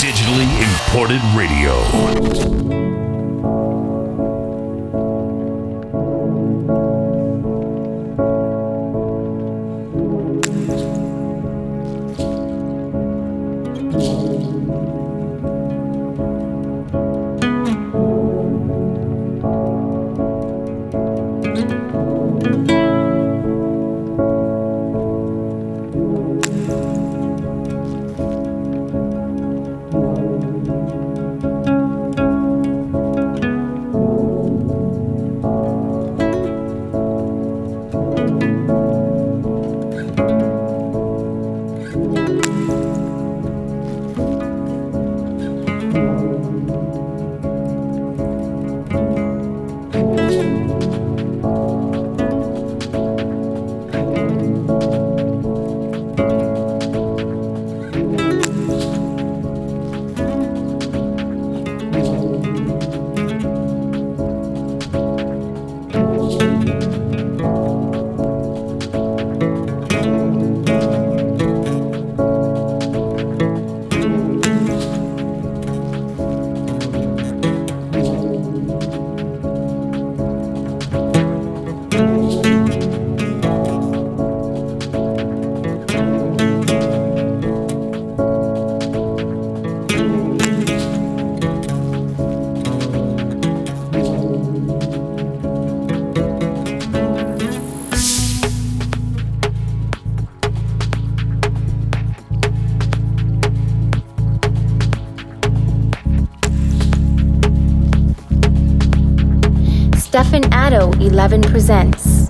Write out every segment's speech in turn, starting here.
Digitally imported radio. 11 presents.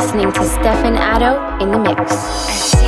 Listening to Stefan Addo in the mix.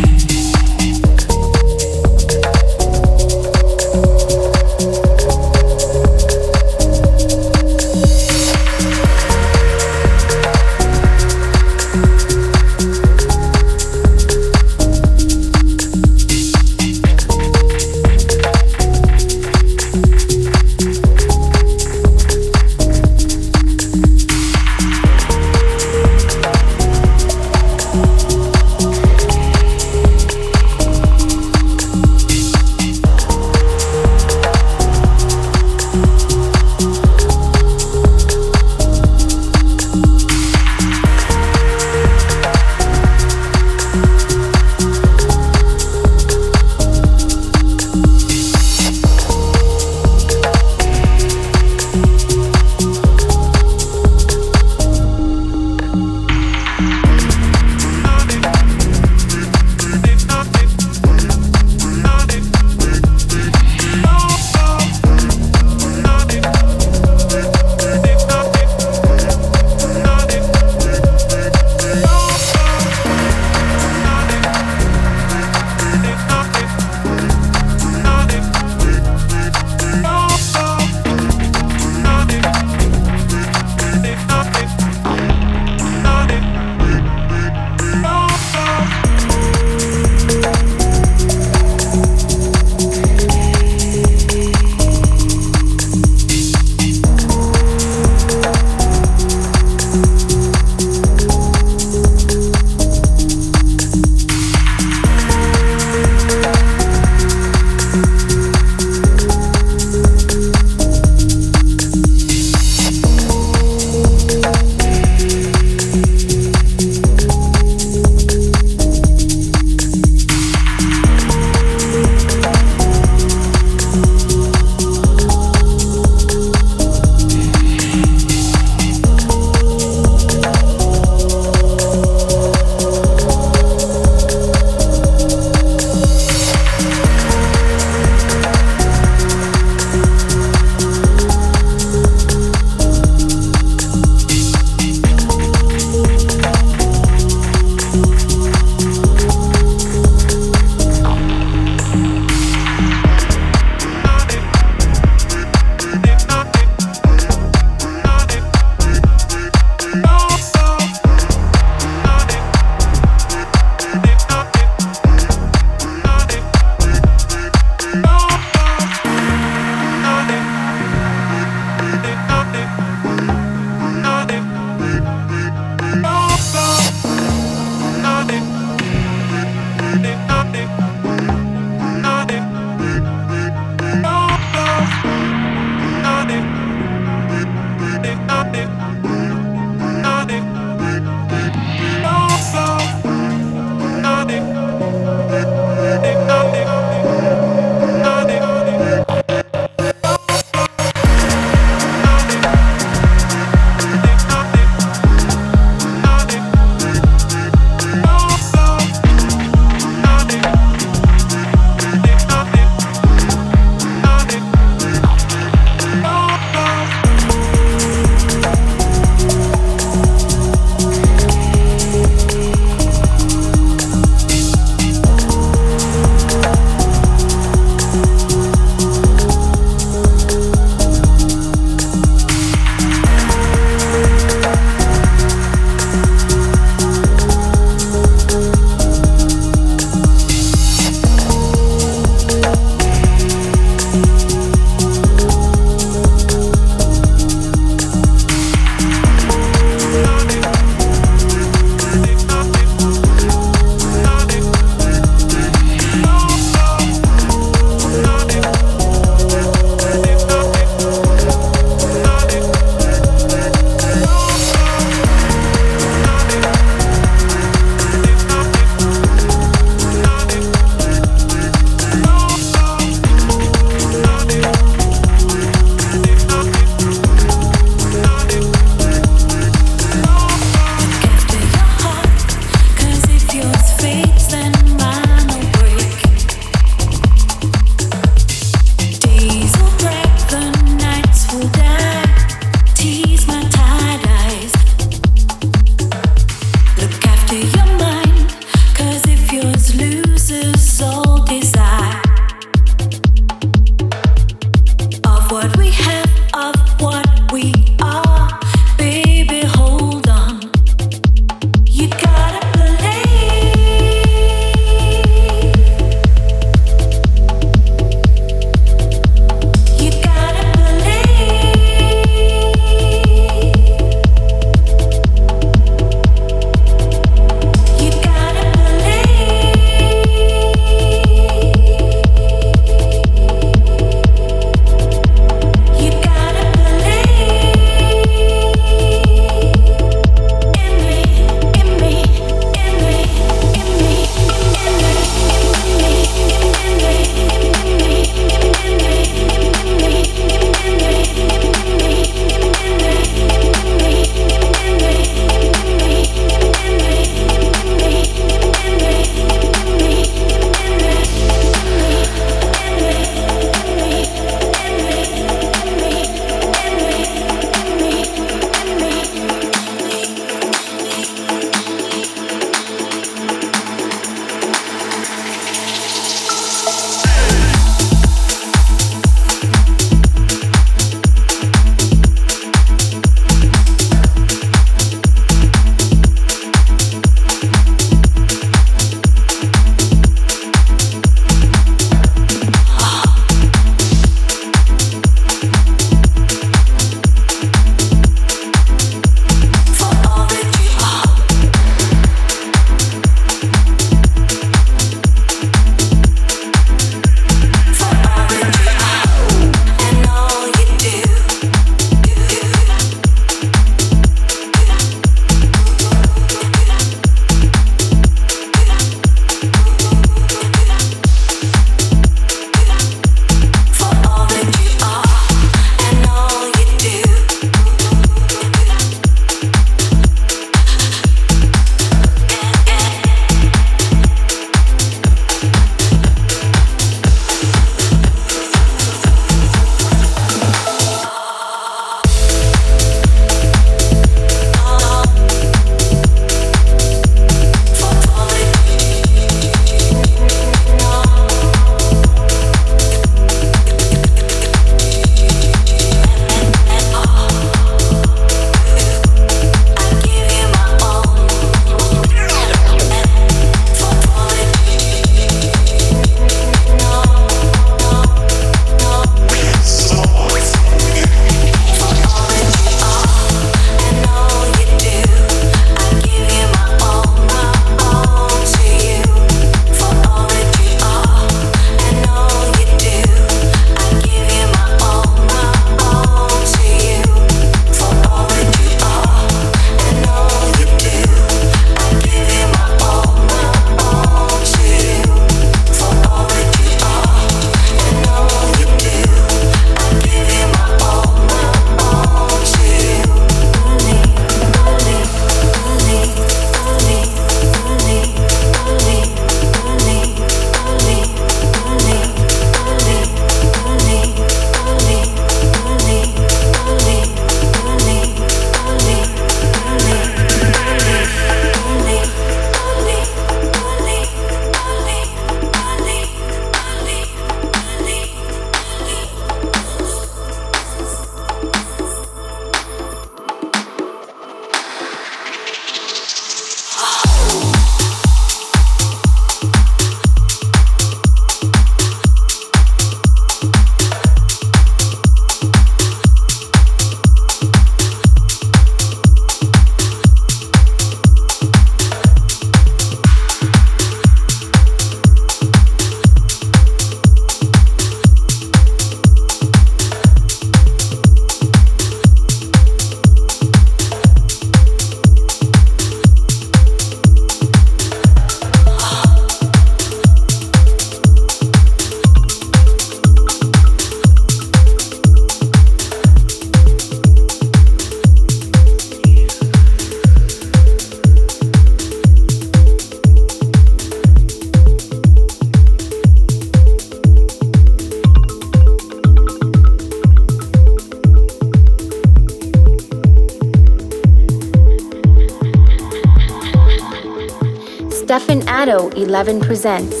11 presents.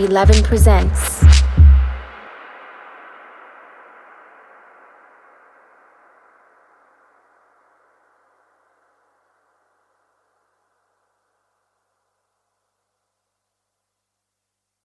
11 presents